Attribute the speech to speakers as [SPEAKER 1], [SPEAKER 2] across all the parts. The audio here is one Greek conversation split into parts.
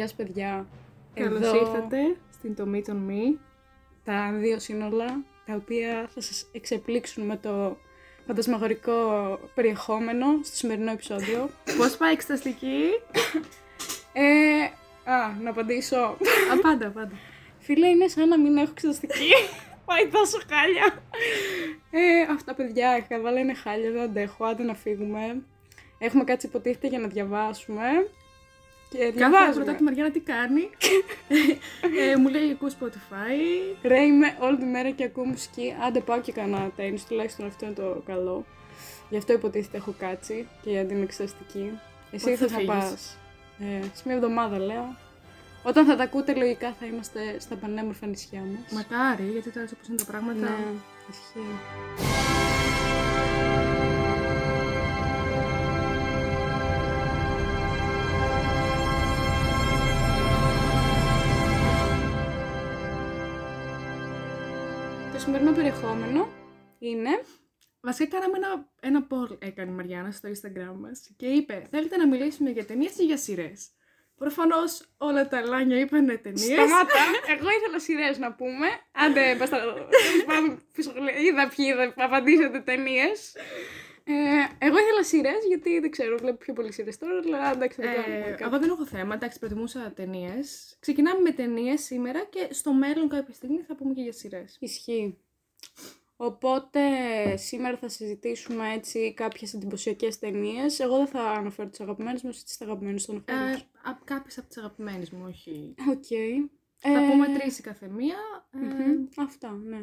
[SPEAKER 1] Γεια σας παιδιά.
[SPEAKER 2] Καλώς
[SPEAKER 1] Εδώ
[SPEAKER 2] ήρθατε στην τομή των μη.
[SPEAKER 1] τα δύο σύνολα, τα οποία θα σας εξεπλήξουν με το φαντασμαγορικό περιεχόμενο στο σημερινό επεισόδιο.
[SPEAKER 2] Πώς πάει η εξεταστική;
[SPEAKER 1] Ε, α, να απαντήσω.
[SPEAKER 2] Α, πάντα, πάντα.
[SPEAKER 1] Φίλε, είναι σαν να μην έχω εξεταστική. Πάει τόσο χάλια. Ε, αυτά παιδιά, η χαβάλα είναι χάλια, δεν αντέχω, άντε να φύγουμε. Έχουμε κάτσει υποτίθεται για να διαβάσουμε. Και
[SPEAKER 2] Κάθε
[SPEAKER 1] διαβάζουμε.
[SPEAKER 2] ρωτάω τη Μαριάννα τι κάνει. ε, μου λέει ακούω Spotify.
[SPEAKER 1] Ρε, είμαι όλη τη μέρα και ακούω μουσική. Άντε πάω και κανένα τέννις, τουλάχιστον αυτό είναι το καλό. Γι' αυτό υποτίθεται έχω κάτσει και για την εξεταστική. Εσύ
[SPEAKER 2] Πότε θα
[SPEAKER 1] θες να
[SPEAKER 2] φύγεις;
[SPEAKER 1] πας. Ε, σε μια εβδομάδα λέω. Όταν θα τα ακούτε λογικά θα είμαστε στα πανέμορφα νησιά μας.
[SPEAKER 2] Μακάρι, γιατί τώρα όπως είναι τα πράγματα.
[SPEAKER 1] Ναι, ισχύει. Σημερινό περιεχόμενο είναι
[SPEAKER 2] Βασικά κάναμε ένα, ένα poll έκανε η Μαριάννα στο Instagram μας και είπε θέλετε να μιλήσουμε για ταινίες ή για σειρές. Προφανώς όλα τα λάνια είπαν ταινίες.
[SPEAKER 1] Σταμάτα. Εγώ ήθελα σειρέ να πούμε. Άντε, πα στα. τέλος πάντων, πίσω γλε- Είδα ποιοι θα απαντήσετε ταινίε. Ε, εγώ ήθελα σειρές γιατί δεν ξέρω, βλέπω πιο πολλές σειρές τώρα, αλλά εντάξει, δεν
[SPEAKER 2] Ε,
[SPEAKER 1] κάνω.
[SPEAKER 2] εγώ δεν έχω θέμα, εντάξει, προτιμούσα ταινίες. Ξεκινάμε με ταινίες σήμερα και στο μέλλον κάποια στιγμή θα πούμε και για σειρές.
[SPEAKER 1] Ισχύει. Οπότε σήμερα θα συζητήσουμε έτσι κάποιες εντυπωσιακές ταινίες. Εγώ δεν θα αναφέρω τις αγαπημένες μου, εσύ τις αγαπημένες των
[SPEAKER 2] Ε,
[SPEAKER 1] αναφέρω.
[SPEAKER 2] Κάποιες από τις αγαπημένες μου, όχι.
[SPEAKER 1] Οκ.
[SPEAKER 2] Θα
[SPEAKER 1] Ε,
[SPEAKER 2] πούμε τρεις η καθεμία. Ε,
[SPEAKER 1] μμμ, Αυτά, ναι.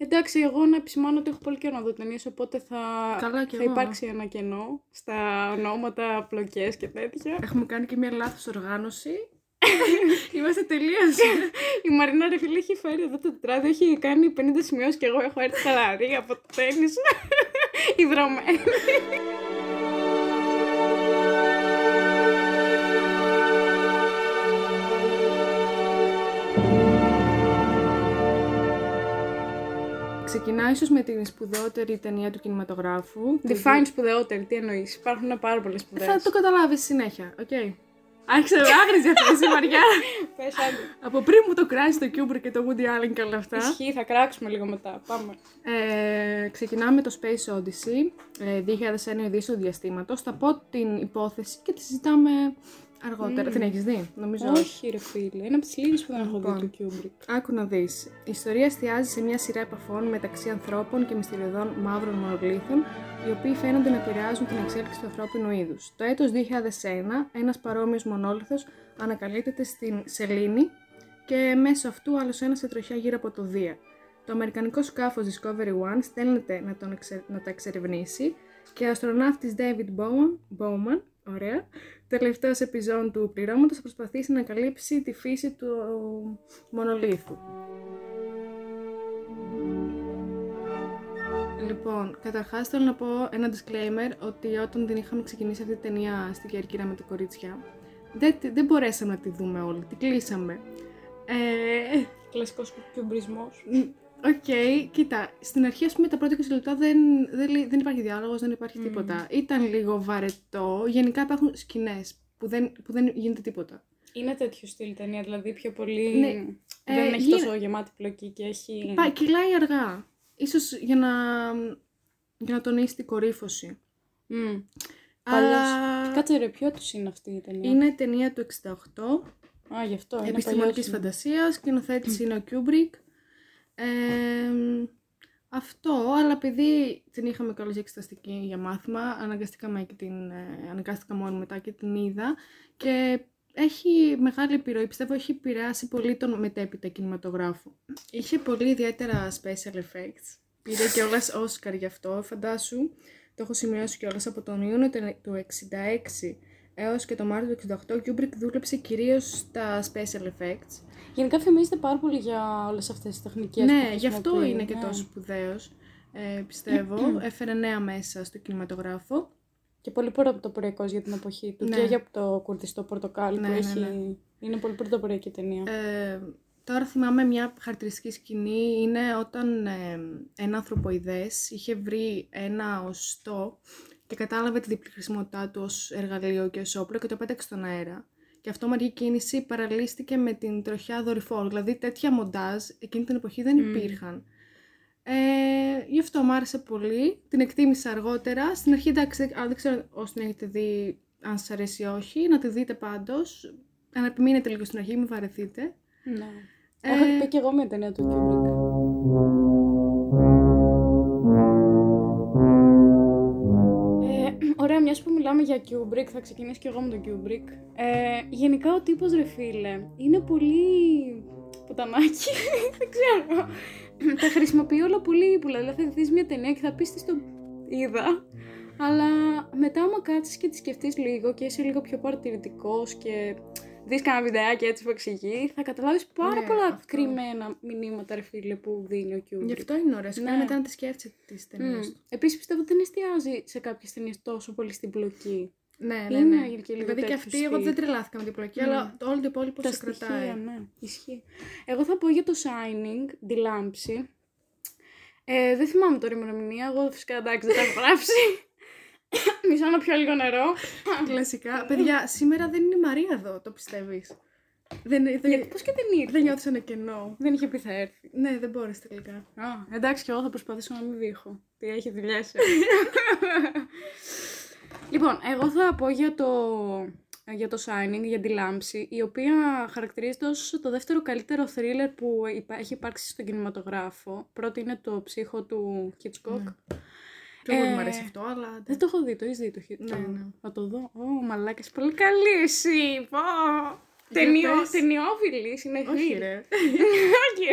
[SPEAKER 1] Εντάξει, εγώ να επισημάνω ότι έχω πολύ καιρό να δω ταινίες, οπότε θα,
[SPEAKER 2] Καλά κι
[SPEAKER 1] θα
[SPEAKER 2] εγώ.
[SPEAKER 1] υπάρξει ένα κενό στα ονόματα, πλοκές και τέτοια.
[SPEAKER 2] Έχουμε κάνει και μια λάθος οργάνωση. Είμαστε τελείως.
[SPEAKER 1] Η Μαρίνα ρε φίλε έχει φέρει εδώ το τετράδιο, έχει κάνει 50 σημειώσεις και εγώ έχω έρθει χαλαρή από το τέννις. Ιδρωμένη.
[SPEAKER 2] Ξεκινάω ίσως με την σπουδαιότερη ταινία του κινηματογράφου.
[SPEAKER 1] Define σπουδαιότερη, τι εννοείς; Υπάρχουν πάρα πολλές σπουδές.
[SPEAKER 2] Θα το καταλάβεις συνέχεια, οκ. Άρχισε να αγριεύει αυτή η Μαριά.
[SPEAKER 1] Πες άντε.
[SPEAKER 2] Από πριν μου το κράζει το Kubrick και το Woody Allen και όλα αυτά.
[SPEAKER 1] Ισχύει, θα κράξουμε λίγο μετά. Πάμε.
[SPEAKER 2] Ε, ξεκινάμε το Space Odyssey, ε, 2001 Οδύσσεια του Διαστήματος. Θα πω την υπόθεση και τη συζητάμε αργότερα. Την έχεις δει, νομίζω.
[SPEAKER 1] Όχι ρε φίλε, είναι από τις λίγες που δεν έχω
[SPEAKER 2] Λοιπόν.
[SPEAKER 1] δει του Kubrick.
[SPEAKER 2] Άκου να δεις. Η ιστορία εστιάζει σε μια σειρά επαφών μεταξύ ανθρώπων και μυστηριωδών μαύρων μονολίθων, οι οποίοι φαίνονται να επηρεάζουν την εξέλιξη του ανθρώπινου είδους. Το έτος 2001, ένας παρόμοιος μονόλιθος ανακαλύπτεται στην Σελήνη και μέσω αυτού άλλος ένας σε τροχιά γύρω από το Δία. Το αμερικανικό σκάφος Discovery One στέλνεται να, τον εξε... να τα εξερευνήσει και ο αστροναύτης David Bowman, Bowman ωραία, τελευταίος επιζών του πληρώματος θα προσπαθήσει να καλύψει τη φύση του μονολίθου. Λοιπόν, καταρχάς θέλω να πω ένα disclaimer ότι όταν την είχαμε ξεκινήσει αυτή τη ταινία στην Κέρκυρα με τα κορίτσια, δεν, τη- δεν μπορέσαμε να τη δούμε όλη, την κλείσαμε. Ε,
[SPEAKER 1] Κλασικός Κιουμπρικισμός.
[SPEAKER 2] Οκ, κοίτα, στην αρχή ας πούμε τα πρώτα 20 λεπτά δεν, δεν, λύ- δεν υπάρχει διάλογος, δεν υπάρχει τίποτα. Ήταν λίγο βαρετό, γενικά υπάρχουν σκηνές που δεν, που δεν γίνεται τίποτα.
[SPEAKER 1] Είναι τέτοιο στυλ ταινία, δηλαδή πιο πολύ.
[SPEAKER 2] Ναι.
[SPEAKER 1] Δεν
[SPEAKER 2] Ε,
[SPEAKER 1] έχει
[SPEAKER 2] γίνε-
[SPEAKER 1] τόσο γεμάτη πλοκή και έχει.
[SPEAKER 2] Πα, κυλάει αργά, ίσως για να, για να τονίσει την κορύφωση.
[SPEAKER 1] Μμ.
[SPEAKER 2] Αλλά
[SPEAKER 1] Κάτσε ρε, ποιο τους είναι αυτή η ταινία;
[SPEAKER 2] είναι ταινία του 68,
[SPEAKER 1] Α, γι' αυτό. είναι
[SPEAKER 2] επιστημονικής
[SPEAKER 1] παλιός.
[SPEAKER 2] φαντασίας, σκηνοθέτης είναι ο Kubrick. Ε, αυτό, αλλά επειδή την είχαμε καλώς για εξεταστική για μάθημα, αναγκαστήκαμε και την, ε, αναγκάστηκα μόνο μετά και την είδα και έχει μεγάλη επιρροή, πιστεύω έχει επηρεάσει πολύ τον μετέπειτα κινηματογράφο. Είχε πολύ ιδιαίτερα special effects, πήρε και όλας Oscar γι' αυτό, φαντάσου, το έχω σημειώσει κιόλας από τον Ιούνιο του- του 66 έως και το Μάρτιο του 68, ο Kubrick δούλεψε κυρίως στα special effects
[SPEAKER 1] Γενικά φημίζεται πάρα πολύ για όλες αυτές τις τεχνικές
[SPEAKER 2] ναι, γι' αυτό
[SPEAKER 1] χρησιμοποιεί,
[SPEAKER 2] είναι και
[SPEAKER 1] ναι.
[SPEAKER 2] τόσο σπουδαίος. Ε, πιστεύω. Έφερε νέα μέσα στο κινηματογράφο.
[SPEAKER 1] Και πολύ πρωτοποριακό για την εποχή του.
[SPEAKER 2] Ναι.
[SPEAKER 1] Και για το κουρδιστό πορτοκάλι
[SPEAKER 2] Ναι,
[SPEAKER 1] που
[SPEAKER 2] ναι,
[SPEAKER 1] έχει.
[SPEAKER 2] ναι.
[SPEAKER 1] Είναι πολύ πρωτοποριακή ταινία.
[SPEAKER 2] Ε, τώρα θυμάμαι μια χαρακτηριστική σκηνή είναι όταν ε, ένα ανθρωποειδές είχε βρει ένα οστό και κατάλαβε τη διπλή χρησιμότητά του ως εργαλείο και ως όπλο και το πέταξε στον αέρα. και αυτόματη κίνηση παραλύστηκε με την τροχιά δορυφόρου. Δηλαδή τέτοια μοντάζ εκείνη την εποχή δεν υπήρχαν. Ε, γι' αυτό μου άρεσε πολύ. Την εκτίμησα αργότερα. Στην αρχή εντάξει, δεν ξέρω όσοι την έχετε δει αν σας αρέσει ή όχι. Να τη δείτε πάντως. Αν επιμείνετε λίγο στην αρχή, μην βαρεθείτε.
[SPEAKER 1] Ναι. Έχω
[SPEAKER 2] Ε,
[SPEAKER 1] πει και εγώ μια ταινία του Kubrick. Μιας που μιλάμε για Kubrick, θα ξεκινήσω και εγώ με τον Kubrick. Ε, γενικά ο τύπος ρε φίλε, είναι πολύ πουτανάκι, δεν ξέρω. Τα χρησιμοποιεί όλα πολύ ύπουλα, δηλαδή θα δεις μια ταινία και θα πεις τι στο είδα. Αλλά μετά άμα κάτσεις και τη σκεφτείς λίγο και είσαι λίγο πιο παρατηρητικός και δεις κανένα βιντεάκι έτσι που εξηγεί, θα καταλάβεις πάρα
[SPEAKER 2] Ναι,
[SPEAKER 1] πολλά
[SPEAKER 2] αυτό.
[SPEAKER 1] κρυμμένα μηνύματα ρε φίλε που δίνει ο Kubrick.
[SPEAKER 2] Γι' αυτό είναι ωραίο. Σου
[SPEAKER 1] Ναι.
[SPEAKER 2] κάνει μετά να τη σκέφτεσαι τις ταινίες
[SPEAKER 1] Mm.
[SPEAKER 2] του.
[SPEAKER 1] Επίσης πιστεύω ότι δεν εστιάζει σε κάποιες ταινίες τόσο πολύ στην πλοκή.
[SPEAKER 2] Ναι, ναι,
[SPEAKER 1] Είναι
[SPEAKER 2] ναι.
[SPEAKER 1] και λίγο
[SPEAKER 2] Δηλαδή και
[SPEAKER 1] τέτοιο
[SPEAKER 2] αυτή, εγώ
[SPEAKER 1] στυλ.
[SPEAKER 2] δεν τρελάθηκα με την πλοκή, αλλά το όλο το υπόλοιπο
[SPEAKER 1] Τα
[SPEAKER 2] σε
[SPEAKER 1] στοιχεία,
[SPEAKER 2] κρατάει.
[SPEAKER 1] ναι, ισχύει. Εγώ θα πω για το Shining, τη λάμψη. Ε, δεν θυμάμαι τώρα η ημερομηνία, εγώ φυσικά εντάξει δεν τα έχω γράψει. Μισό να πιω λίγο νερό.
[SPEAKER 2] Κλασικά. Παιδιά, σήμερα δεν είναι η Μαρία εδώ, το πιστεύεις; Δεν,
[SPEAKER 1] Γιατί
[SPEAKER 2] δεν,
[SPEAKER 1] πώς και δεν ήρθε;
[SPEAKER 2] δεν νιώθεις ένα κενό;
[SPEAKER 1] Δεν είχε πει θα έρθει.
[SPEAKER 2] Ναι, δεν μπορείς τελικά.
[SPEAKER 1] Α, εντάξει και εγώ θα προσπαθήσω να μην βήχω. Τι έχει δουλειές. λοιπόν, εγώ θα πω για το, για το Shining, για τη Λάμψη, η οποία χαρακτηρίζεται ως το δεύτερο καλύτερο θρίλερ που υπά- έχει υπάρξει στον κινηματογράφο. Πρώτη είναι το ψύχο του Hitchcock.
[SPEAKER 2] Και εγώ δεν
[SPEAKER 1] Ε,
[SPEAKER 2] μου αρέσει αυτό, αλλά.
[SPEAKER 1] Δεν το έχω δει, το έχεις δει το Hitchcock.
[SPEAKER 2] Ναι, ναι.
[SPEAKER 1] Θα το δω. Ω, μαλάκα, είσαι πολύ καλή εσύ. Πω.
[SPEAKER 2] Για
[SPEAKER 1] Ταινιό,
[SPEAKER 2] πες.
[SPEAKER 1] ταινιόφιλη, συνεχή.
[SPEAKER 2] Όχι, ρε.
[SPEAKER 1] Όχι.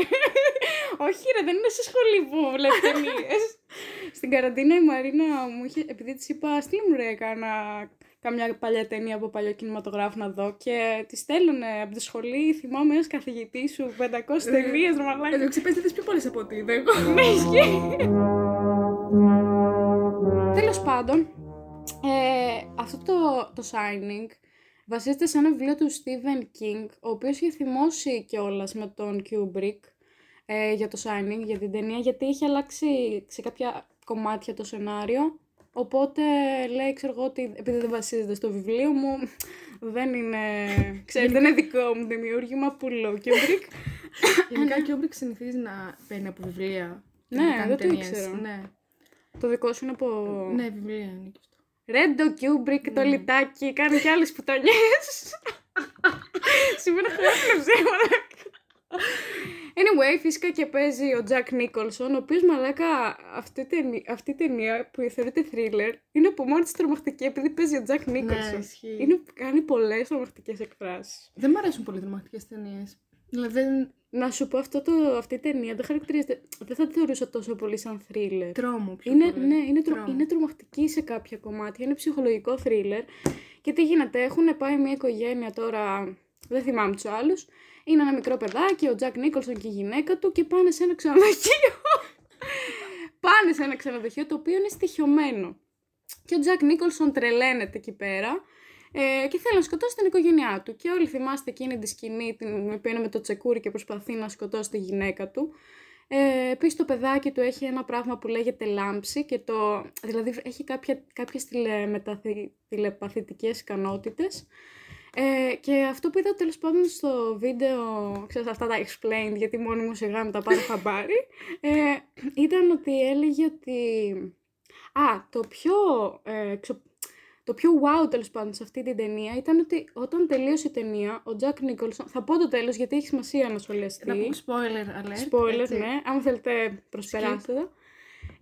[SPEAKER 1] Όχι, ρε, δεν είναι σε σχολή που βλέπεις ταινίες. Στην καραντίνα η Μαρίνα μου είχε, επειδή της είπα, στείλε μου ρε, κάνα, καμιά παλιά ταινία από παλιό κινηματογράφο να δω και τη στέλνουνε από τη σχολή. Θυμάμαι ένα καθηγητής σου 500 ταινίες, ρε μαλάκα.
[SPEAKER 2] Εδώ ξεπέζει δεις πιο πολλές από ό,τι είδα εγώ.
[SPEAKER 1] Ναι, ισχύει. Τέλος πάντων, ε, αυτό το, το Shining βασίζεται σε ένα βιβλίο του Stephen King, ο οποίος είχε θυμώσει κιόλας με τον Kubrick ε, για το Shining, για την ταινία, γιατί είχε αλλάξει σε κάποια κομμάτια το σενάριο. Οπότε λέει, ξέρω εγώ, ότι επειδή δεν βασίζεται στο βιβλίο μου, δεν είναι, ξέρετε, δεν είναι δικό μου δημιούργημα, πουλό Kubrick.
[SPEAKER 2] Γενικά και ο Kubrick συνηθίζει να παίρνει από βιβλία. και
[SPEAKER 1] Ναι,
[SPEAKER 2] να κάνει
[SPEAKER 1] δεν το
[SPEAKER 2] ταινίες.
[SPEAKER 1] ήξερα.
[SPEAKER 2] Ναι.
[SPEAKER 1] Το δικό σου είναι από...
[SPEAKER 2] ναι, βιβλία είναι και αυτό.
[SPEAKER 1] Ρέντο Κιούμπρικ, το λιτάκι, κάνει και άλλες πουτανιές. Σήμερα χρειάζεται ψέματα. Anyway, φυσικά και παίζει ο Τζακ Νίκολσον, ο οποίος μαλάκα αυτή, η ταινία, αυτή η ταινία που θεωρείται thriller είναι από μόνη της τρομακτική επειδή παίζει ο Τζακ Νίκολσον.
[SPEAKER 2] Ναι, ισχύει.
[SPEAKER 1] είναι, κάνει πολλές τρομακτικές εκφράσεις.
[SPEAKER 2] Δεν μου αρέσουν πολύ τρομακτικές ταινίες. Δηλαδή δεν.
[SPEAKER 1] Να σου πω, αυτό το, αυτή η ταινία δεν χαρακτηρίζεται, δεν θα τη θεωρούσα τόσο πολύ σαν thriller.
[SPEAKER 2] Τρόμο πιο
[SPEAKER 1] Είναι,
[SPEAKER 2] πολύ.
[SPEAKER 1] ναι, είναι, τρο,
[SPEAKER 2] Τρόμο.
[SPEAKER 1] είναι τρομακτική σε κάποια κομμάτια, είναι ψυχολογικό θρίλερ. Και τι γίνεται, έχουν πάει μια οικογένεια τώρα, δεν θυμάμαι τους άλλους. Είναι ένα μικρό παιδάκι, ο Τζακ Νίκολσον και η γυναίκα του και πάνε σε ένα ξενοδοχείο. πάνε σε ένα ξενοδοχείο το οποίο είναι στοιχειωμένο. Και ο Τζακ Νίκολσον τρελαίνεται εκεί πέρα ε, και θέλει να σκοτώσει την οικογένειά του. Και όλοι θυμάστε εκείνη τη σκηνή την οποία είναι με το τσεκούρι και προσπαθεί να σκοτώσει τη γυναίκα του. Ε, Επίσης το παιδάκι του έχει ένα πράγμα που λέγεται λάμψη και το, δηλαδή έχει κάποια, κάποιες τηλε, μεταθη, τηλεπαθητικές ικανότητες. Ε, και αυτό που είδα τέλος πάντων στο βίντεο, ξέρεις αυτά τα explained γιατί μόνοι μου σιγά με τα πάρω χαμπάρι, ε, ήταν ότι έλεγε ότι, α, το πιο, ε, ξο- το πιο wow τέλος πάντων σε αυτή την ταινία ήταν ότι όταν τελείωσε η ταινία, ο Τζακ Νίκολσον, θα πω το τέλος γιατί έχει σημασία να σχολιαστεί.
[SPEAKER 2] Να πω spoiler alert.
[SPEAKER 1] Spoiler,
[SPEAKER 2] έτσι.
[SPEAKER 1] ναι. Αν θέλετε, προσπεράστε το.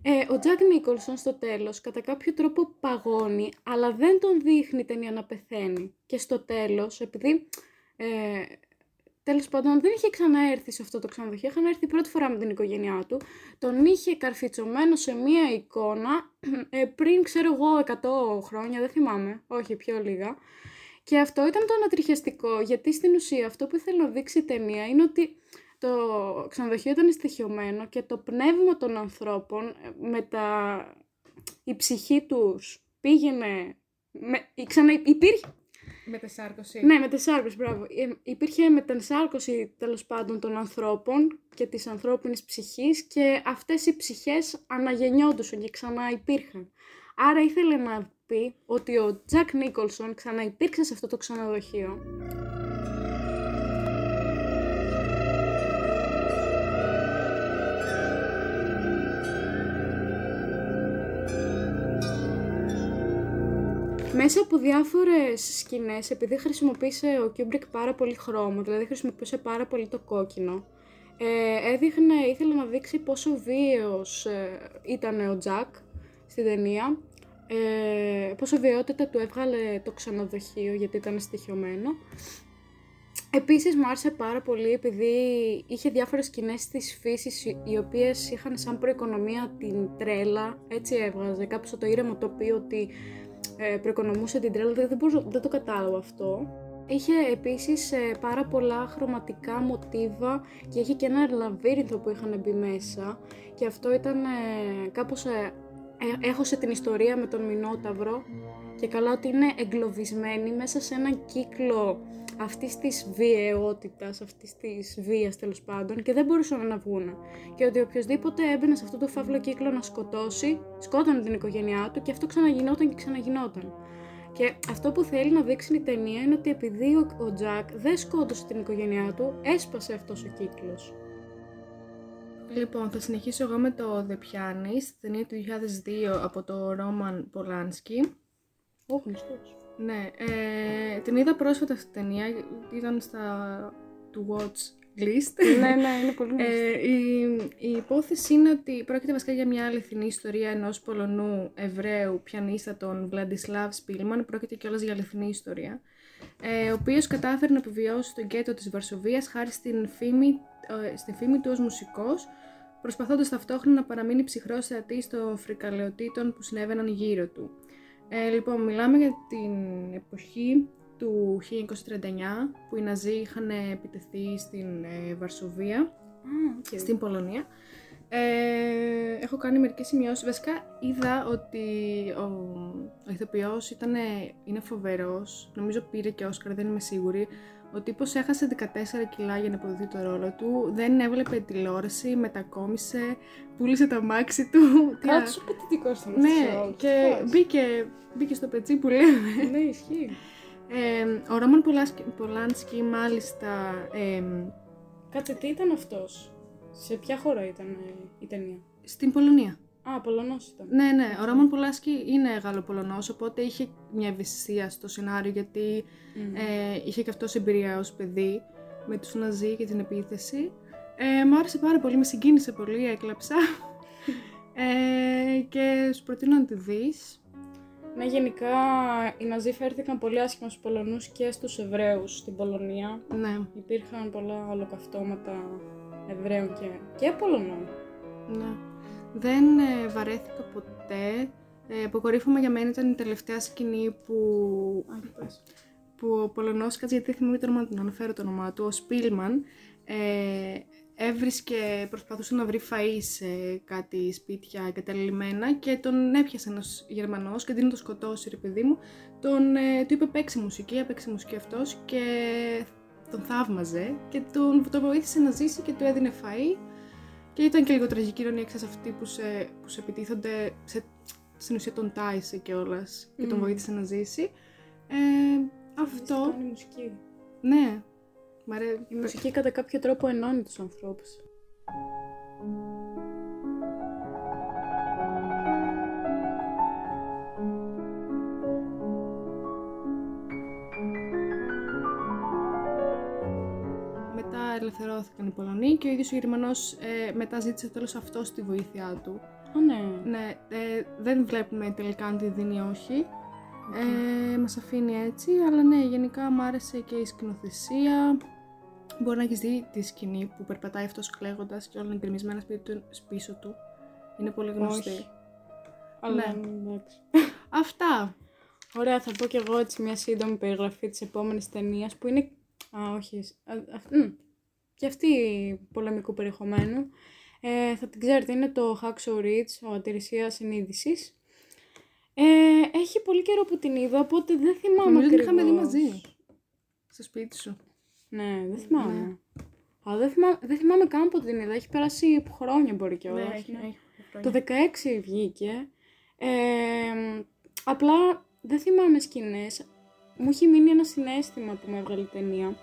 [SPEAKER 1] Ε, ο Τζακ Νίκολσον στο τέλος κατά κάποιο τρόπο παγώνει, αλλά δεν τον δείχνει η ταινία να πεθαίνει. Και στο τέλος, επειδή ε, τέλος πάντων δεν είχε ξαναέρθει σε αυτό το ξενοδοχείο, είχαν έρθει πρώτη φορά με την οικογένειά του, τον είχε καρφιτσωμένο σε μία εικόνα ε, πριν, ξέρω εγώ, 100 χρόνια, δεν θυμάμαι, όχι πιο λίγα. Και αυτό ήταν το ανατριχιαστικό, γιατί στην ουσία αυτό που ήθελε να δείξει η ταινία είναι ότι το ξενοδοχείο ήταν στοιχειωμένο και το πνεύμα των ανθρώπων ε, με τα... η ψυχή τους πήγαινε... Με... η- Ξανα... Υπήρχε...
[SPEAKER 2] Μετασάρκωση.
[SPEAKER 1] Ναι, μετεσάρκωση, μπράβο. Ε, Υπήρχε μετασάρκωση τέλος πάντων των ανθρώπων και της ανθρώπινης ψυχής και αυτές οι ψυχές αναγεννιόντουσαν και ξανά υπήρχαν. Άρα ήθελε να πει ότι ο Τζακ Νίκολσον ξαναυπήρξε σε αυτό το ξενοδοχείο. Μέσα από διάφορες σκηνές, επειδή χρησιμοποίησε ο Kubrick πάρα πολύ χρώμα, δηλαδή χρησιμοποιούσε πάρα πολύ το κόκκινο, ε, έδειχνε, ήθελε να δείξει πόσο βίαιος ε, ήταν ο Τζακ στην ταινία, ε, πόσο βιαιότητα του έβγαλε το ξενοδοχείο γιατί ήταν στοιχειωμένο. Επίσης μου άρεσε πάρα πολύ επειδή είχε διάφορες σκηνές της φύσης οι οποίες είχαν σαν προοικονομία την τρέλα, έτσι έβγαζε, κάπως το ήρεμο τοπίο ότι ε, προοικονομούσε την τρέλα, δεν, μπορούσα, δεν το κατάλαβα αυτό. Είχε επίσης ε, πάρα πολλά χρωματικά μοτίβα και είχε και ένα λαβύρινθο που είχαν μπει μέσα. Και αυτό ήταν ε, κάπως ε, ε, έχωσε την ιστορία με τον Μινόταυρο και καλά ότι είναι εγκλωβισμένη μέσα σε έναν κύκλο αυτής της βιαιότητας, αυτής της βίας τέλος πάντων και δεν μπορούσαν να βγουν. Και ότι οποιοδήποτε έμπαινε σε αυτό το φαύλο κύκλο να σκοτώσει, σκότωνε την οικογένειά του και αυτό ξαναγινόταν και ξαναγινόταν. Και αυτό που θέλει να δείξει η ταινία είναι ότι επειδή ο Τζακ δεν σκότωσε την οικογένειά του, έσπασε αυτός ο κύκλος.
[SPEAKER 2] Λοιπόν, θα συνεχίσω εγώ με το The Pianist, ταινία του 2002 από το Roman Polanski.
[SPEAKER 1] Ω, γνωστός.
[SPEAKER 2] Ναι, ε, την είδα πρόσφατα αυτή την ταινία, ήταν στα του watch list.
[SPEAKER 1] ναι, ναι, είναι πολύ γνωστή.
[SPEAKER 2] Ε, η, η υπόθεση είναι ότι πρόκειται βασικά για μια αληθινή ιστορία ενός Πολωνού Εβραίου πιανίστα τον Βλαντισλάβ Σπίλμαν, πρόκειται κιόλας για αληθινή ιστορία, ε, ο οποίος κατάφερε να επιβιώσει τον γκέτο της Βαρσοβίας χάρη στην φήμη, ε, στην φήμη του ως μουσικός, προσπαθώντας ταυτόχρονα να παραμείνει ψυχρός θεατής των φρικαλαιοτήτων που συνέβαιναν γύρω του. Ε, λοιπόν, μιλάμε για την εποχή του 1939 που οι Ναζί είχαν επιτεθεί στην ε, Βαρσοβία,
[SPEAKER 1] okay.
[SPEAKER 2] στην Πολωνία. Ε, έχω κάνει μερικές σημειώσεις. Βασικά είδα ότι ο, ο ηθοποιός ήταν, είναι φοβερός. Νομίζω πήρε και Όσκαρ, δεν είμαι σίγουρη. Ο τύπος έχασε 14 κιλά για να αποδοθεί το ρόλο του, δεν έβλεπε τηλεόραση, μετακόμισε, πούλησε το αμάξι του.
[SPEAKER 1] Κάτι σου πετυτικό ήταν
[SPEAKER 2] Ναι, και μπήκε, μπήκε στο πετσί που λέμε.
[SPEAKER 1] ναι, ισχύει.
[SPEAKER 2] Ε, ο Ρόμαν Πολάνσκι μάλιστα... Ε,
[SPEAKER 1] Κάτσε, τι ήταν αυτός; Σε ποια χώρα ήταν ε, η ταινία;
[SPEAKER 2] Στην Πολωνία.
[SPEAKER 1] Α, Πολωνός ήταν.
[SPEAKER 2] Ναι, ναι. Ο Ρόμαν Πολάσκι είναι Γαλλοπολωνός, οπότε είχε μια ευαισθησία στο σενάριο γιατί ε, είχε και αυτός εμπειρία ως παιδί με τους Ναζί και την επίθεση. Ε, μου άρεσε πάρα πολύ, με συγκίνησε πολύ, έκλαψα. ε, και σου προτείνω να τη δεις.
[SPEAKER 1] Ναι, γενικά οι Ναζί φέρθηκαν πολύ άσχημα στους Πολωνούς και στους Εβραίους στην Πολωνία.
[SPEAKER 2] Ναι.
[SPEAKER 1] Υπήρχαν πολλά ολοκαυτώματα Εβραίων και, και Πολωνών.
[SPEAKER 2] Ναι. Δεν ε, βαρέθηκα ποτέ. Ε, αποκορύφωμα για μένα ήταν η τελευταία σκηνή που, που ο Πολωνός, κάτσε γιατί θυμάμαι το όνομα του, να αναφέρω το όνομά του, ο Σπίλμαν, ε, έβρισκε, προσπαθούσε να βρει φαΐς σε κάτι σπίτια εγκαταλειμμένα και τον έπιασε ένας Γερμανός και αντί να το σκοτώσει ρε παιδί μου, τον, ε, του είπε παίξει μουσική, έπαιξε μουσική αυτός και τον θαύμαζε και τον, τον βοήθησε να ζήσει και του έδινε φαΐ και ήταν και λίγο τραγική ηρωνία, ξέρεις, αυτοί που σε, που σε επιτίθονται, σε, στην ουσία τον τάισε κιόλας και τον
[SPEAKER 1] Μμμ.
[SPEAKER 2] βοήθησε να ζήσει. Ε, αυτό,
[SPEAKER 1] Κάνει μουσική.
[SPEAKER 2] ναι. Μ' αρέ...
[SPEAKER 1] Η μουσική κατά κάποιο τρόπο ενώνει τους ανθρώπους.
[SPEAKER 2] Μετά ελευθερώθηκαν οι Πολωνοί και ο ίδιος ο Γερμανός ε, μετά ζήτησε τέλος αυτός τη βοήθειά του.
[SPEAKER 1] Α, ναι.
[SPEAKER 2] Ναι, ε, δεν βλέπουμε τελικά αν τη δίνει ή όχι. Ε, μας αφήνει έτσι, αλλά ναι, γενικά μου άρεσε και η σκηνοθεσία. Μπορεί να έχεις δει τη σκηνή που περπατάει αυτός κλαίγοντας και όλα είναι γκρεμισμένα σπίτι του, πίσω του. Είναι πολύ γνωστή.
[SPEAKER 1] Όχι. Αλλά
[SPEAKER 2] Ναι.
[SPEAKER 1] εντάξει.
[SPEAKER 2] Αυτά.
[SPEAKER 1] Ωραία, θα πω κι εγώ έτσι μια σύντομη περιγραφή της επόμενης ταινίας που είναι... Α, όχι. Α, α, μ, και αυτή πολεμικού περιεχομένου. Ε, θα την ξέρετε, είναι το Hacksaw Ridge, ο Ατηρησία Συνείδησης. Ε, έχει πολύ καιρό που την είδα, οπότε δεν θυμάμαι
[SPEAKER 2] Νομίζω την είχαμε δει
[SPEAKER 1] ακριβώς.
[SPEAKER 2] μαζί. Στο σπίτι σου.
[SPEAKER 1] Ναι, δεν θυμάμαι. Α, δεν, θυμάμαι, δεν θυμάμαι καν πότε την είδα. Έχει περάσει χρόνια μπορεί κιόλας.
[SPEAKER 2] Ναι, έχει,
[SPEAKER 1] ναι.
[SPEAKER 2] έχει
[SPEAKER 1] Το
[SPEAKER 2] χρόνια.
[SPEAKER 1] 16 βγήκε. Ε, απλά δεν θυμάμαι σκηνές. Μου έχει μείνει ένα συνέστημα που με έβγαλε η ταινία.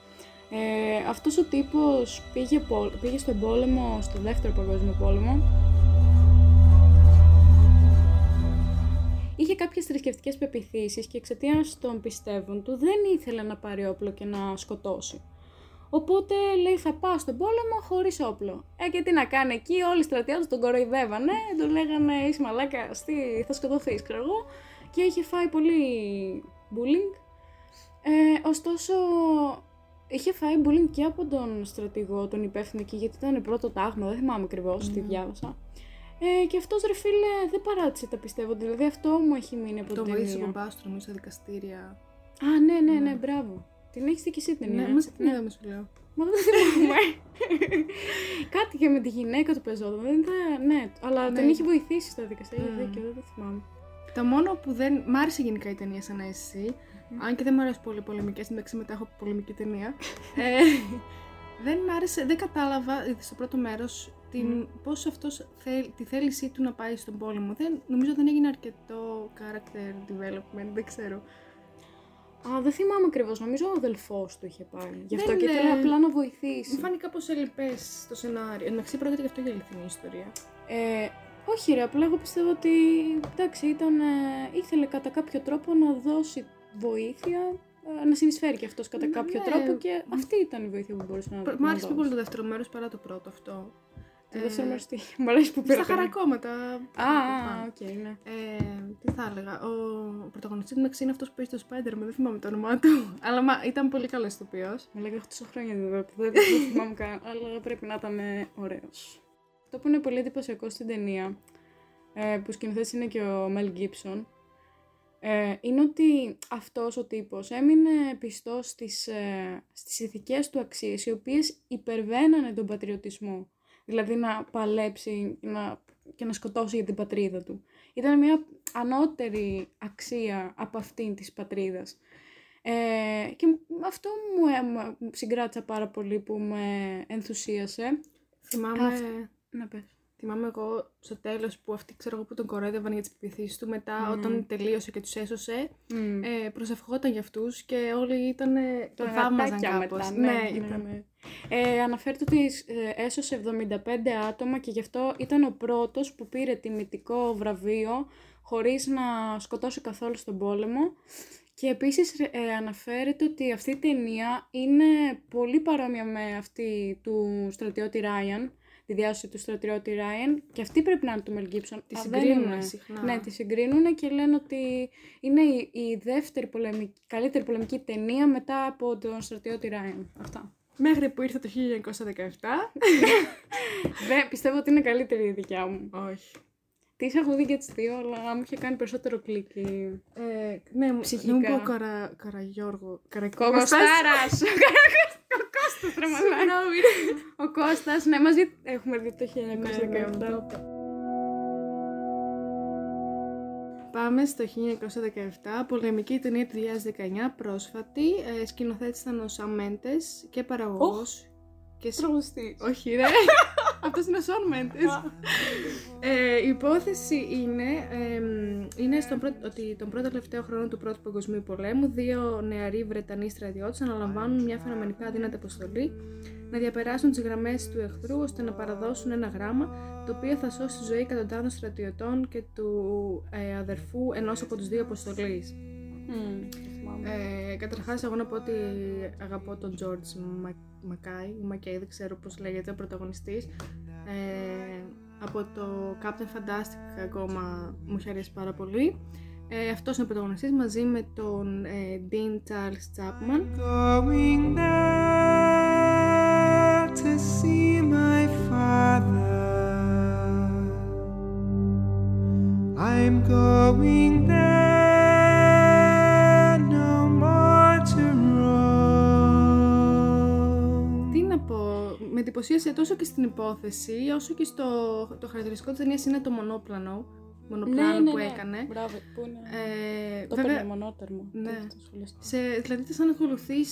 [SPEAKER 1] Ε, αυτός ο τύπος πήγε, πο- πήγε στον πόλεμο, στο δεύτερο παγκόσμιο πόλεμο. Είχε κάποιες θρησκευτικές πεπιθήσεις και εξαιτίας των πιστεύων του δεν ήθελε να πάρει όπλο και να σκοτώσει. Οπότε λέει θα πάω στον πόλεμο χωρίς όπλο. Ε και τι να κάνει εκεί, όλοι οι στρατιώτες τον κοροϊδεύανε, του λέγανε είσαι μαλάκα, τι, θα σκοτωθείς ξέρω εγώ. Και είχε φάει πολύ bullying. Ε, ωστόσο, είχε φάει bullying και από τον στρατηγό, τον υπεύθυνο εκεί, γιατί ήταν πρώτο τάγμα, δεν θυμάμαι ακριβώς τι διάβασα. Ε, και αυτός ρε φίλε δεν παράτησε τα πιστεύω. Δηλαδή αυτό μου έχει μείνει από
[SPEAKER 2] Το
[SPEAKER 1] την
[SPEAKER 2] βοήθησε ο
[SPEAKER 1] ταινία.
[SPEAKER 2] μπαμπάς του νομίζω στα δικαστήρια.
[SPEAKER 1] Α, ναι, ναι, ναι, μπράβο. Την έχεις δει και εσύ την ταινία.
[SPEAKER 2] Ναι, μαζί την είδαμε σου λέω.
[SPEAKER 1] Μα δεν θυμάμαι. Κάτι και με τη γυναίκα του πεζόταν. Δεν θα... Ναι, αλλά
[SPEAKER 2] Ναι.
[SPEAKER 1] τον είχε βοηθήσει στα δικαστήρια. Έχει
[SPEAKER 2] Μμμ.
[SPEAKER 1] δίκιο, δεν το θυμάμαι.
[SPEAKER 2] Το μόνο που δεν. Μ' άρεσε γενικά η ταινία σαν αίσθηση. Αν και δεν μου αρέσουν πολύ πολεμικές, εντάξει μετά έχω πολεμική ταινία. ε, δεν μ' άρεσε, δεν κατάλαβα ε, στο πρώτο μέρος την, πώς αυτός θέλ, τη θέλησή του να πάει στον πόλεμο. Δεν, νομίζω δεν έγινε αρκετό character development, δεν ξέρω.
[SPEAKER 1] Α, δεν θυμάμαι ακριβώς. Νομίζω ο αδελφός του είχε πάει. Γι' αυτό
[SPEAKER 2] Δεν
[SPEAKER 1] και
[SPEAKER 2] είναι-
[SPEAKER 1] ήθελε απλά να βοηθήσει.
[SPEAKER 2] Μου φάνηκε κάπως ελλειπέ το σενάριο. Εντάξει, πρόκειται γι' αυτό για αληθινή ιστορία.
[SPEAKER 1] Ε, όχι ρε, απλά εγώ πιστεύω ότι εντάξει, ήταν, ε, ήθελε κατά κάποιο τρόπο να δώσει βοήθεια, ε, να συνεισφέρει και αυτός κατά
[SPEAKER 2] Ναι.
[SPEAKER 1] κάποιο τρόπο και αυτή ήταν η βοήθεια που μπορούσε να,
[SPEAKER 2] Μ'
[SPEAKER 1] να
[SPEAKER 2] άρεσε πιο
[SPEAKER 1] δώσει.
[SPEAKER 2] πολύ το δεύτερο μέρος παρά το πρώτο αυτό.
[SPEAKER 1] Το δεύτερο
[SPEAKER 2] Ε,
[SPEAKER 1] μέρος τι, μ' αρέσει που πήρα.
[SPEAKER 2] Στα χαρακόμματα.
[SPEAKER 1] Α, α, οκ, ναι.
[SPEAKER 2] Ε, τι θα έλεγα. Ο πρωταγωνιστής του μεταξύ είναι αυτός που παίζει το Spider-Man, δεν θυμάμαι το όνομά του. Αλλά μα, ήταν πολύ καλός ηθοποιός.
[SPEAKER 1] Με λέγα έχω τόσα χρόνια δεν βλέπω, δεν δεν θυμάμαι καν, αλλά πρέπει να ήταν ε, ωραίος. Αυτό που είναι πολύ εντυπωσιακό στην ταινία, ε, που σκηνοθέτης είναι και ο Μελ Γκίψον, ε, είναι ότι αυτός ο τύπος έμεινε πιστός στις, ε, στις ηθικές του αξίες, οι οποίες υπερβαίνανε τον πατριωτισμό. Δηλαδή να παλέψει να, και να σκοτώσει για την πατρίδα του. Ήταν μια ανώτερη αξία από αυτήν της πατρίδας. Ε, και αυτό μου, ε, μου συγκράτησα πάρα πολύ που με ενθουσίασε.
[SPEAKER 2] Θυμάμαι,
[SPEAKER 1] Αυ- Να πες.
[SPEAKER 2] Θυμάμαι εγώ στο τέλος που αυτοί ξέρω εγώ που τον κορόιδευαν για τις πεπιθήσει του. Μετά,
[SPEAKER 1] Μμμ.
[SPEAKER 2] όταν τελείωσε και τους έσωσε,
[SPEAKER 1] Μμ.
[SPEAKER 2] ε, προσευχόταν για αυτούς και όλοι ήταν. Το
[SPEAKER 1] Τα
[SPEAKER 2] θαύμαζαν
[SPEAKER 1] γατάκια
[SPEAKER 2] κάπως.
[SPEAKER 1] μετά,
[SPEAKER 2] ναι,
[SPEAKER 1] ναι,
[SPEAKER 2] ήταν.
[SPEAKER 1] ναι. Ε, αναφέρεται ότι ε, έσωσε 75 άτομα και γι' αυτό ήταν ο πρώτος που πήρε τιμητικό βραβείο χωρίς να σκοτώσει καθόλου στον πόλεμο. Και επίσης ε, αναφέρεται ότι αυτή η ταινία είναι πολύ παρόμοια με αυτή του στρατιώτη Ράιαν, τη διάσωση του στρατιώτη Ράιαν και αυτή πρέπει να είναι του Μελ Γκίψον.
[SPEAKER 2] Τη
[SPEAKER 1] Α, δεν
[SPEAKER 2] συγκρίνουν
[SPEAKER 1] είναι.
[SPEAKER 2] συχνά.
[SPEAKER 1] Ναι, τη συγκρίνουν και λένε ότι είναι η, η δεύτερη πολεμική, καλύτερη πολεμική ταινία μετά από τον στρατιώτη Ράιαν. Αυτά.
[SPEAKER 2] Μέχρι που ήρθε το 1917.
[SPEAKER 1] Δεν, πιστεύω ότι είναι καλύτερη η δικιά μου.
[SPEAKER 2] Όχι.
[SPEAKER 1] Τι έχω δει και τις δύο, αλλά μου είχε κάνει περισσότερο κλικ. η-
[SPEAKER 2] Ε, ναι, μου
[SPEAKER 1] Ψυχικά.
[SPEAKER 2] Μην πω καρα, Καραγιώργο. Καρακώστας. Συγγνώμη.
[SPEAKER 1] Ο Κώστας, ναι, μαζί έχουμε δει το
[SPEAKER 2] Ναι, ναι,
[SPEAKER 1] 1917.
[SPEAKER 2] το- Πάμε στο 1917, πολεμική ταινία του 2019, πρόσφατη. Ε, σκηνοθέτης ήταν ο Σαμ Μέντες και παραγωγός. Και... σ-
[SPEAKER 1] Τραγουδιστής.
[SPEAKER 2] Όχι ρε, αυτός είναι ο Σον Μέντες. Ε, η υπόθεση είναι, εμ, είναι στον πρώτο, ότι τον πρώτο τελευταίο χρόνο του Πρώτου Παγκοσμίου Πολέμου δύο νεαροί Βρετανοί στρατιώτες αναλαμβάνουν μια φαινομενικά αδύνατη αποστολή να διαπεράσουν τις γραμμές του εχθρού ώστε να παραδώσουν ένα γράμμα το οποίο θα σώσει τη ζωή εκατοντάδων στρατιωτών και του ε, αδερφού ενός από τους δύο αποστολής.
[SPEAKER 1] Μμμ, το θυμάμαι.
[SPEAKER 2] Ε, καταρχάς εγώ να πω ότι αγαπώ τον George Μα- Μακάι, Μακέι, δεν ξέρω πώς λέγεται, ο πρωταγωνιστής. Ε, από το Captain Fantastic ακόμα μου έχει αρέσει πάρα πολύ. Ε, αυτός είναι ο πρωταγωνιστής μαζί με τον ε, Dean Charles Chapman.
[SPEAKER 3] Going there to see my father. I'm going there
[SPEAKER 2] εντυπωσίασε τόσο και στην υπόθεση, όσο και στο το χαρακτηριστικό της ταινίας είναι το μονόπλανο, μονοπλάνο που έκανε.
[SPEAKER 1] Μπράβο, που είναι.
[SPEAKER 2] Ε,
[SPEAKER 1] το
[SPEAKER 2] βέβαια,
[SPEAKER 1] παίρνει μονότερμο.
[SPEAKER 2] ναι.
[SPEAKER 1] Τι αυτό σχολιαστή.
[SPEAKER 2] σε, δηλαδή ήταν σαν να ακολουθείς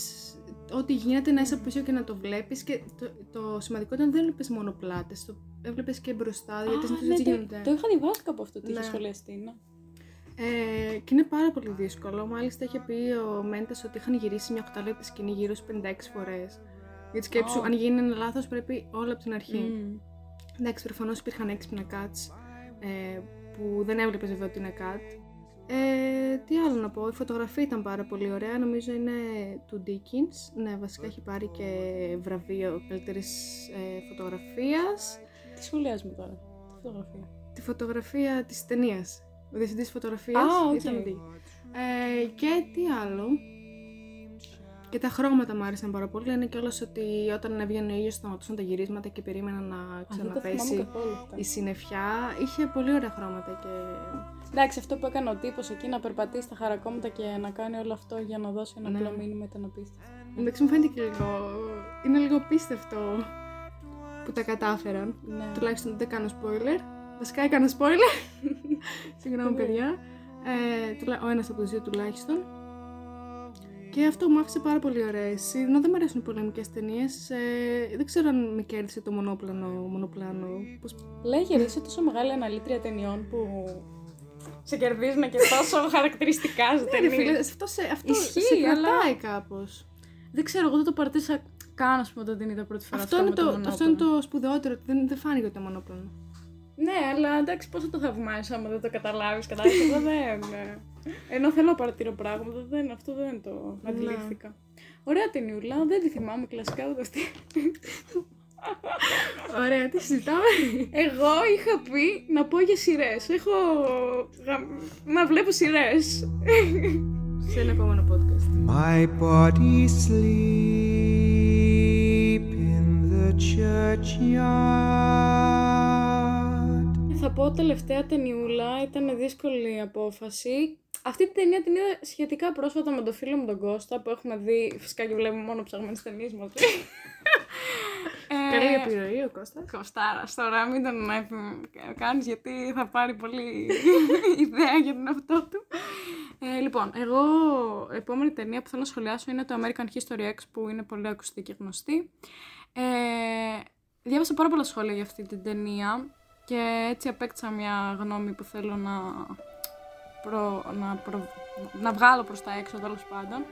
[SPEAKER 2] ό,τι γίνεται να είσαι από πίσω και να το βλέπεις. Και το, το σημαντικό ήταν δεν έβλεπες μόνο πλάτες, το έβλεπες και μπροστά. γιατί
[SPEAKER 1] Α,
[SPEAKER 2] συνήθως
[SPEAKER 1] ναι,
[SPEAKER 2] έτσι
[SPEAKER 1] το,
[SPEAKER 2] γίνονται.
[SPEAKER 1] το είχα διαβάσει κάπου αυτό ότι είχε
[SPEAKER 2] Ναι.
[SPEAKER 1] σχολιαστεί. Ναι.
[SPEAKER 2] Ε, και είναι πάρα πολύ δύσκολο. Μάλιστα είχε πει ο Μέντες ότι είχαν γυρίσει μια 8 λεπτή σκηνή γύρω στις 56 φορές. Γιατί σκέψου,
[SPEAKER 1] Ω.
[SPEAKER 2] αν γίνει ένα λάθος, πρέπει όλα από την αρχή.
[SPEAKER 1] Μμμ.
[SPEAKER 2] Εντάξει, προφανώς υπήρχαν έξυπνα cuts ε, που δεν έβλεπες βέβαια ότι είναι cut. Ε, τι άλλο να πω, η φωτογραφία ήταν πάρα πολύ ωραία. Νομίζω είναι του Dickens. Ναι, βασικά έχει πάρει και βραβείο καλύτερης ε, φωτογραφίας.
[SPEAKER 1] Τι σχολιάζουμε τώρα, τη φωτογραφία;
[SPEAKER 2] Τη φωτογραφία της ταινίας. Ο διευθυντής φωτογραφίας
[SPEAKER 1] Α, οκ.
[SPEAKER 2] ήταν ο Deakins. Ε, και τι άλλο. Και τα χρώματα μου άρεσαν πάρα πολύ. Λένε κιόλας ότι όταν έβγαινε ο ήλιος σταματούσαν τα γυρίσματα και περίμεναν να
[SPEAKER 1] Α, δεν τα θυμάμαι
[SPEAKER 2] ξαναπέσει
[SPEAKER 1] καθόλου αυτά.
[SPEAKER 2] η συννεφιά. Είχε πολύ ωραία χρώματα και.
[SPEAKER 1] Εντάξει, αυτό που έκανε ο τύπος εκεί να περπατήσει στα χαρακόμματα και να κάνει όλο αυτό για να δώσει ένα
[SPEAKER 2] Ναι.
[SPEAKER 1] απλό μήνυμα ήταν απίστευτο.
[SPEAKER 2] Εντάξει, μου φαίνεται και λίγο. Είναι λίγο πίστευτο που τα κατάφεραν.
[SPEAKER 1] Ναι.
[SPEAKER 2] Τουλάχιστον δεν κάνω spoiler. Βασικά έκανα spoiler. Συγγνώμη,
[SPEAKER 1] Ναι.
[SPEAKER 2] παιδιά. Ε, τουλά- ο ένας από τους δύο τουλάχιστον. Και αυτό μου άφησε πάρα πολύ ωραία αίσθηση. Ενώ δεν μου αρέσουν οι πολεμικές ταινίες, ε, δεν ξέρω αν με κέρδισε το μονόπλανο. μονοπλάνο πώς...
[SPEAKER 1] Λέγε, ρε, είσαι τόσο μεγάλη αναλύτρια ταινιών που σε κερδίζουν και τόσο χαρακτηριστικά σε
[SPEAKER 2] Ναι, ρε φίλε,
[SPEAKER 1] ταινίες.
[SPEAKER 2] αυτό σε, αυτό
[SPEAKER 1] Ισχύει,
[SPEAKER 2] σε
[SPEAKER 1] αλλά-
[SPEAKER 2] κρατάει κάπως.
[SPEAKER 1] Δεν ξέρω, εγώ δεν το παρατήρησα καν, ας πούμε, όταν την είδα πρώτη φορά.
[SPEAKER 2] Αυτό, είναι
[SPEAKER 1] με
[SPEAKER 2] το,
[SPEAKER 1] μονόπλανο.
[SPEAKER 2] αυτό είναι το σπουδαιότερο, ότι δεν, δεν φάνηκε το μονόπλανο.
[SPEAKER 1] Ναι, αλλά εντάξει, πώς θα το θαυμάσεις άμα δεν το καταλάβεις, κατάλαβες, εγώ δεν... ναι. Ενώ θέλω να παρατηρώ πράγματα, δεν, αυτό δεν το
[SPEAKER 2] Ναι.
[SPEAKER 1] αντιλήφθηκα. Ωραία ταινιούλα, δεν τη θυμάμαι κλασικά ούτε αυτή.
[SPEAKER 2] Ωραία, τι συζητάμε.
[SPEAKER 1] Εγώ είχα πει να πω για σειρές. Έχω. γα- να βλέπω σειρές.
[SPEAKER 2] σε ένα επόμενο podcast.
[SPEAKER 3] My body sleep in the churchyard.
[SPEAKER 1] Θα πω τελευταία ταινιούλα, ήταν δύσκολη η απόφαση. Αυτή την ταινία την είδα σχετικά πρόσφατα με τον φίλο μου τον Κώστα που έχουμε δει φυσικά και βλέπουμε μόνο ψαγμένες ταινίες μαζί. Ε,
[SPEAKER 2] Καλή επιρροή ο Κώστας.
[SPEAKER 1] Κωστάρας τώρα, μην τον επι- κάνεις γιατί θα πάρει πολύ ιδέα για τον εαυτό του. Ε, λοιπόν, εγώ επόμενη ταινία που θέλω να σχολιάσω είναι το American History X που είναι πολύ ακουστή και γνωστή. Ε, διάβασα πάρα πολλά σχόλια για αυτή την ταινία και έτσι απέκτησα μια γνώμη που θέλω να, προ, να, προ, να βγάλω προς τα έξω τέλος πάντων.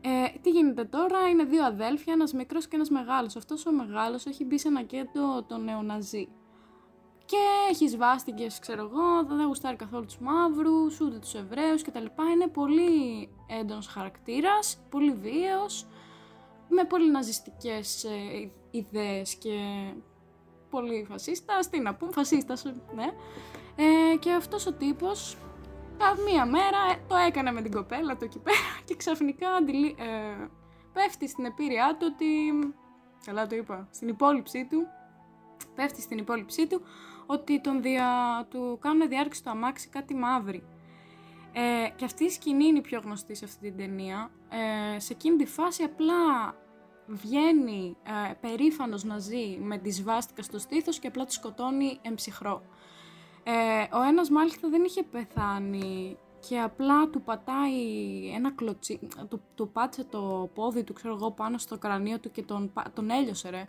[SPEAKER 1] Ε, τι γίνεται τώρα, είναι δύο αδέλφια, ένας μικρός και ένας μεγάλος. Αυτός ο μεγάλος έχει μπει σε ένα κέντρο το νεοναζί. Και έχει σβάστηκες, ξέρω εγώ, δεν γουστάρει καθόλου τους μαύρους, ούτε τους Εβραίους κτλ. Είναι πολύ έντονος χαρακτήρας, πολύ βίαιος, με πολύ ναζιστικές ε, ιδέες και πολύ φασίστας, τι να πούμε, φασίστας, ναι. Ε, και αυτός ο τύπος κα- μία μέρα ε, το έκανε με την κοπέλα του εκεί πέρα και ξαφνικά αντιλή, ε, πέφτει στην επίρρειά του ότι, καλά το είπα, στην υπόλοιψή του, πέφτει στην υπόλοιψή του ότι τον δια, του κάνουν διάρκεια στο αμάξι κάτι μαύρη. Ε, και αυτή η σκηνή είναι η πιο γνωστή σε αυτή την ταινία. Ε, σε εκείνη τη φάση απλά βγαίνει ε, περήφανος να ζει με τη σβάστηκα στο στήθος και απλά του σκοτώνει εμψυχρό. Ε, ο ένας μάλιστα δεν είχε πεθάνει και απλά του πατάει ένα κλωτσί, του, του πάτησε το πόδι του, ξέρω εγώ, πάνω στο κρανίο του και τον, πα- τον έλειωσε ρε.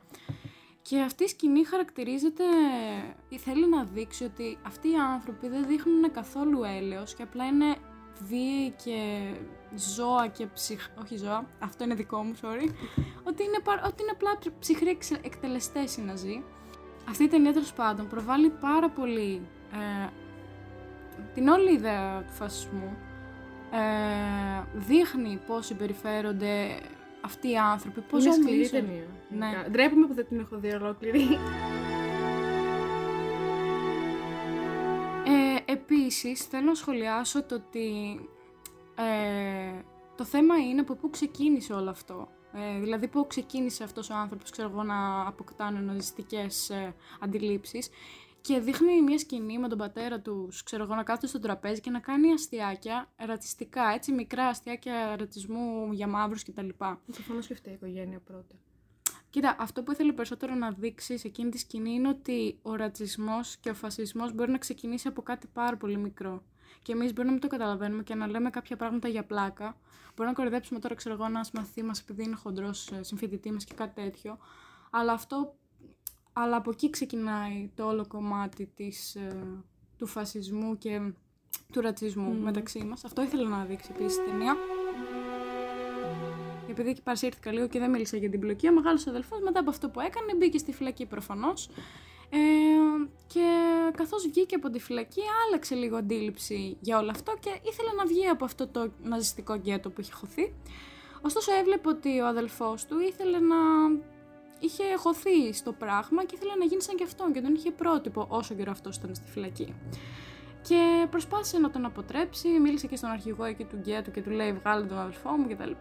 [SPEAKER 1] Και αυτή η σκηνή χαρακτηρίζεται, ή θέλει να δείξει ότι αυτοί οι άνθρωποι δεν δείχνουν καθόλου έλεος και απλά είναι βίαιοι και ζώα και ψυχ... όχι ζώα, αυτό είναι δικό μου, sorry, ότι είναι, πα- ότι είναι απλά ψ- ψυχροί εξε- εκτελεστές οι Ναζί. Αυτή η ταινία τέλος πάντων προβάλλει πάρα πολύ ε, την όλη ιδέα του φασισμού. Ε, δείχνει πώς συμπεριφέρονται αυτοί οι άνθρωποι, πώς
[SPEAKER 2] Είναι σκληρή
[SPEAKER 1] νομίζουν.
[SPEAKER 2] ταινία.
[SPEAKER 1] Ναι.
[SPEAKER 2] γενικά. Ντρέπομαι που δεν την έχω δει ολόκληρη.
[SPEAKER 1] Ε, επίσης, θέλω να σχολιάσω το ότι ε, το θέμα είναι από πού ξεκίνησε όλο αυτό. Ε, δηλαδή, πού ξεκίνησε αυτός ο άνθρωπος, ξέρω εγώ, να αποκτάνε ναζιστικές ε, αντιλήψεις και δείχνει μια σκηνή με τον πατέρα τους, ξέρω εγώ, να κάθεται στο τραπέζι και να κάνει αστιάκια ρατσιστικά, έτσι, μικρά αστιάκια ρατσισμού για μαύρους κτλ.
[SPEAKER 2] Προφανώ και φταίει η οικογένεια πρώτα.
[SPEAKER 1] Κοίτα, αυτό που ήθελε περισσότερο να δείξει σε εκείνη τη σκηνή είναι ότι ο ρατσισμός και ο φασισμός μπορεί να ξεκινήσει από κάτι πάρα πολύ μικρό. Και εμείς μπορεί να μην το καταλαβαίνουμε και να λέμε κάποια πράγματα για πλάκα. Μπορεί να κορυδέψουμε τώρα, ξέρω εγώ, ένας μαθητή μας επειδή είναι χοντρός συμφοιτητή μας και κάτι τέτοιο. Αλλά αυτό Αλλά από εκεί ξεκινάει το όλο κομμάτι της, ε, του φασισμού και του ρατσισμού μεταξύ μας. Αυτό ήθελα να δείξει επίσης η ταινία. Επειδή εκεί παρασύρθηκα λίγο και δεν μίλησα για την πλοκή, ο μεγάλος αδελφός μετά από αυτό που έκανε μπήκε στη φυλακή προφανώς. Ε, και καθώς βγήκε από τη φυλακή άλλαξε λίγο αντίληψη για όλο αυτό και ήθελε να βγει από αυτό το ναζιστικό γκέτο που είχε χωθεί. Ωστόσο έβλεπε ότι ο αδελφός του ήθελε να είχε χωθεί στο πράγμα και ήθελε να γίνει σαν και αυτόν και τον είχε πρότυπο όσο καιρό αυτός ήταν στη φυλακή. Και προσπάθησε να τον αποτρέψει, μίλησε και στον αρχηγό εκεί του γκέτου και του λέει βγάλε τον αδελφό μου κτλ.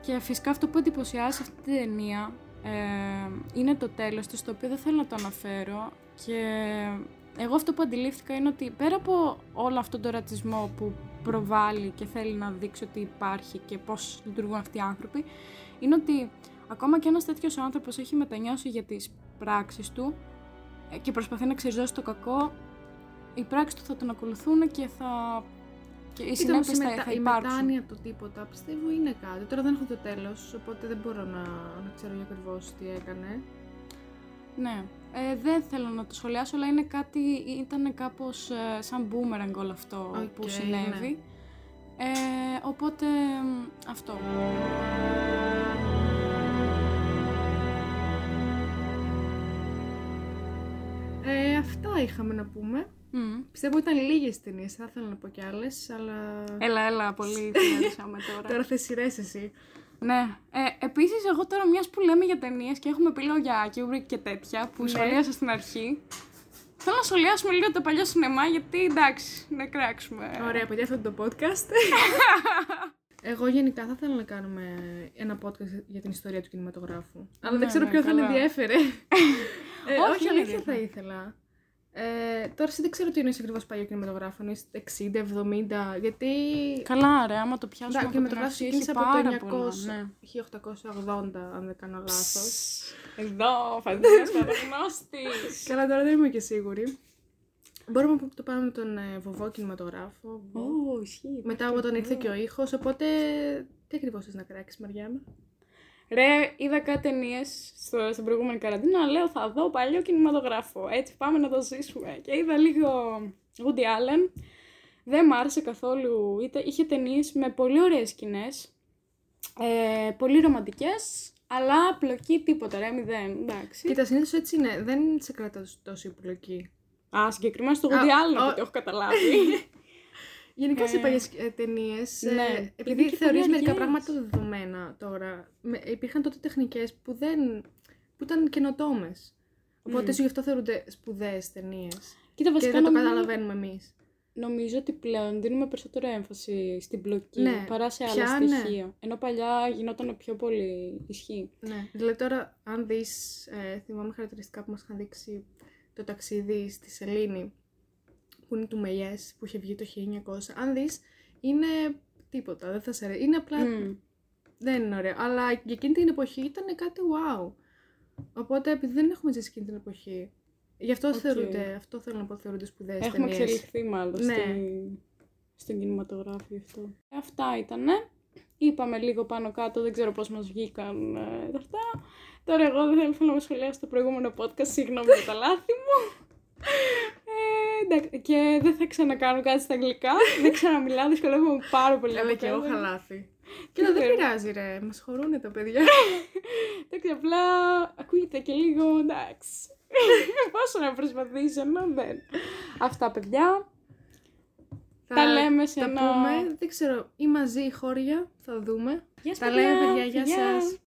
[SPEAKER 1] Και φυσικά αυτό που εντυπωσιάζει σε αυτή την ταινία ε, είναι το τέλος της, το οποίο δεν θέλω να το αναφέρω και εγώ αυτό που αντιλήφθηκα είναι ότι πέρα από όλο αυτό το ρατσισμό που προβάλλει και θέλει να δείξει ότι υπάρχει και πώς λειτουργούν αυτοί οι άνθρωποι, είναι ότι ακόμα και ένας τέτοιος άνθρωπος έχει μετανιώσει για τις πράξεις του ε, και προσπαθεί να ξεριζώσει το κακό, οι πράξεις του θα τον ακολουθούν και θα και οι
[SPEAKER 2] Κοίτα, όμως,
[SPEAKER 1] συνέπειες
[SPEAKER 2] η,
[SPEAKER 1] θα,
[SPEAKER 2] μετα...
[SPEAKER 1] θα
[SPEAKER 2] η
[SPEAKER 1] υπάρξουν.
[SPEAKER 2] μετάνοια του τίποτα πιστεύω είναι κάτι. Τώρα δεν έχω το τέλος, οπότε δεν μπορώ να, να ξέρω για ακριβώς τι έκανε.
[SPEAKER 1] Ναι. Ε, δεν θέλω να το σχολιάσω, αλλά είναι κάτι, ήταν κάπως ε, σαν boomerang όλο αυτό
[SPEAKER 2] Οκ,
[SPEAKER 1] που συνέβη. Ε, οπότε μ, αυτό.
[SPEAKER 2] Ε, αυτά είχαμε να πούμε.
[SPEAKER 1] Μμ.
[SPEAKER 2] Πιστεύω ήταν λίγες ταινίες, θα ήθελα να πω κι άλλες, αλλά...
[SPEAKER 1] Έλα, έλα, πολύ φλυαρήσαμε τώρα.
[SPEAKER 2] Τώρα θες σειρές εσύ.
[SPEAKER 1] ναι. Ε, επίσης, εγώ τώρα μιας που λέμε για ταινίες και έχουμε πει λόγω για Kubrick και τέτοια που
[SPEAKER 2] Ναι.
[SPEAKER 1] σχολίασα στην αρχή, θέλω να σχολιάσουμε λίγο το παλιό σινεμά γιατί εντάξει, να κράξουμε.
[SPEAKER 2] Ωραία, παιδιά, αυτό είναι το podcast. Εγώ γενικά θα ήθελα να κάνουμε ένα podcast για την ιστορία του κινηματογράφου. Αλλά
[SPEAKER 1] Ναι,
[SPEAKER 2] δεν ξέρω
[SPEAKER 1] ναι,
[SPEAKER 2] ποιο θα
[SPEAKER 1] καλά.
[SPEAKER 2] με ενδιέφερε. ε,
[SPEAKER 1] Όχι,
[SPEAKER 2] όχι,
[SPEAKER 1] δεν
[SPEAKER 2] αλήθεια
[SPEAKER 1] ενδιαφέρει.
[SPEAKER 2] θα ήθελα. Ε, τώρα εσύ δεν ξέρω τι είναι ακριβώς παλιό κινηματογράφο. Είναι 60, 70, γιατί.
[SPEAKER 1] Καλά, ρε, άμα το πιάσουμε
[SPEAKER 2] Ναι,
[SPEAKER 1] από την
[SPEAKER 2] κινηματογράφος
[SPEAKER 1] αρχή, έχει
[SPEAKER 2] ξεκίνησε από
[SPEAKER 1] πάρα
[SPEAKER 2] το
[SPEAKER 1] πολλά.
[SPEAKER 2] 900,
[SPEAKER 1] Ναι.
[SPEAKER 2] 1880, αν δεν κάνω λάθος.
[SPEAKER 1] Εδώ, φαντάζεσαι παραγνώστης.
[SPEAKER 2] Καλά, τώρα δεν είμαι και σίγουρη. Μπορούμε να το πάμε με τον ε, βοβό κινηματογράφο.
[SPEAKER 1] Ω, ισχύει.
[SPEAKER 2] Μετά από τον ήρθε και ο ήχος, οπότε. Τι ακριβώς θες να κράξεις, Μαριάννα;
[SPEAKER 1] Ρε, είδα κάτι ταινίες στην προηγούμενη καραντίνα. Λέω θα δω παλιό κινηματογράφο. Έτσι πάμε να το ζήσουμε. Και είδα λίγο Woody Allen. Δεν μ' άρεσε καθόλου. Είτε, είχε ταινίες με πολύ ωραίες σκηνές. Ε, πολύ ρομαντικές. Αλλά πλοκή τίποτα, ρε, μηδέν. Εντάξει.
[SPEAKER 2] Κοίτα, συνήθως έτσι είναι. Δεν σε κρατά τόσο υπολογή.
[SPEAKER 1] Α, συγκεκριμένα στο
[SPEAKER 2] Α,
[SPEAKER 1] Woody Allen,
[SPEAKER 2] ο-
[SPEAKER 1] από ό,τι έχω καταλάβει.
[SPEAKER 2] Γενικά σε
[SPEAKER 1] Ε,
[SPEAKER 2] παλιές ταινίες,
[SPEAKER 1] ναι. Είναι
[SPEAKER 2] επειδή
[SPEAKER 1] και
[SPEAKER 2] θεωρείς
[SPEAKER 1] πολύ
[SPEAKER 2] μερικά
[SPEAKER 1] αργές.
[SPEAKER 2] πράγματα δεδομένα τώρα, με, υπήρχαν τότε τεχνικές που, δεν, που ήταν καινοτόμες. Οπότε σου γι' αυτό θεωρούνται σπουδαίες ταινίες.
[SPEAKER 1] Κοίτα,
[SPEAKER 2] Και
[SPEAKER 1] βασικά
[SPEAKER 2] δεν το
[SPEAKER 1] νομίζω,
[SPEAKER 2] καταλαβαίνουμε εμείς.
[SPEAKER 1] νομίζω ότι πλέον δίνουμε περισσότερο έμφαση στην πλοκή
[SPEAKER 2] Ναι,
[SPEAKER 1] παρά σε άλλα
[SPEAKER 2] πια, ναι.
[SPEAKER 1] στοιχεία. Ενώ παλιά γινόταν πιο πολύ ισχύ.
[SPEAKER 2] Ναι. Δηλαδή τώρα, αν δεις, ε, θυμάμαι χαρακτηριστικά που μας είχαν δείξει το ταξίδι στη Σελήνη, που είναι του Μελιέ, που είχε βγει το 1900. Αν δεις, είναι τίποτα. Δεν θα σε αρέσει. Είναι απλά
[SPEAKER 1] Μμ.
[SPEAKER 2] Δεν είναι ωραίο. Αλλά για εκείνη την εποχή ήταν κάτι wow. Οπότε επειδή δεν έχουμε ζήσει εκείνη την εποχή. Γι' αυτό
[SPEAKER 1] Οκ.
[SPEAKER 2] θεωρούνται, αυτό θέλω να πω, θεωρούνται σπουδαίες
[SPEAKER 1] Έχουμε εξελιχθεί μάλλον
[SPEAKER 2] Ναι.
[SPEAKER 1] στη... στον κινηματογράφο γι' αυτό. Ε, Αυτά ήτανε. Είπαμε λίγο πάνω κάτω, δεν ξέρω πώς μας βγήκαν ε, τα αυτά. Τώρα εγώ δεν θέλω να με σχολιάσω το προηγούμενο podcast, συγγνώμη για τα λάθη μου. Ε, εντάξει, και δεν θα ξανακάνω κάτι στα αγγλικά. δεν ξαναμιλάω, δυσκολεύομαι πάρα πολύ.
[SPEAKER 2] Έλα
[SPEAKER 1] από
[SPEAKER 2] και εγώ
[SPEAKER 1] το
[SPEAKER 2] είχα
[SPEAKER 1] έργο.
[SPEAKER 2] λάθη. Κοίτα, δεν
[SPEAKER 1] ξέρω.
[SPEAKER 2] πειράζει, ρε. Μας χωρούν τα παιδιά.
[SPEAKER 1] Εντάξει, απλά ακούγεται και λίγο εντάξει. Πόσο να προσπαθήσω, να δεν. Αυτά, παιδιά.
[SPEAKER 2] Θα
[SPEAKER 1] Τα λέμε σε
[SPEAKER 2] τα
[SPEAKER 1] ένα-
[SPEAKER 2] πούμε. Δεν ξέρω, ή μαζί ή χώρια. Θα δούμε.
[SPEAKER 1] Γεια σας,
[SPEAKER 2] Τα λέμε, παιδιά. Γεια
[SPEAKER 1] Φιλιά.
[SPEAKER 2] σας.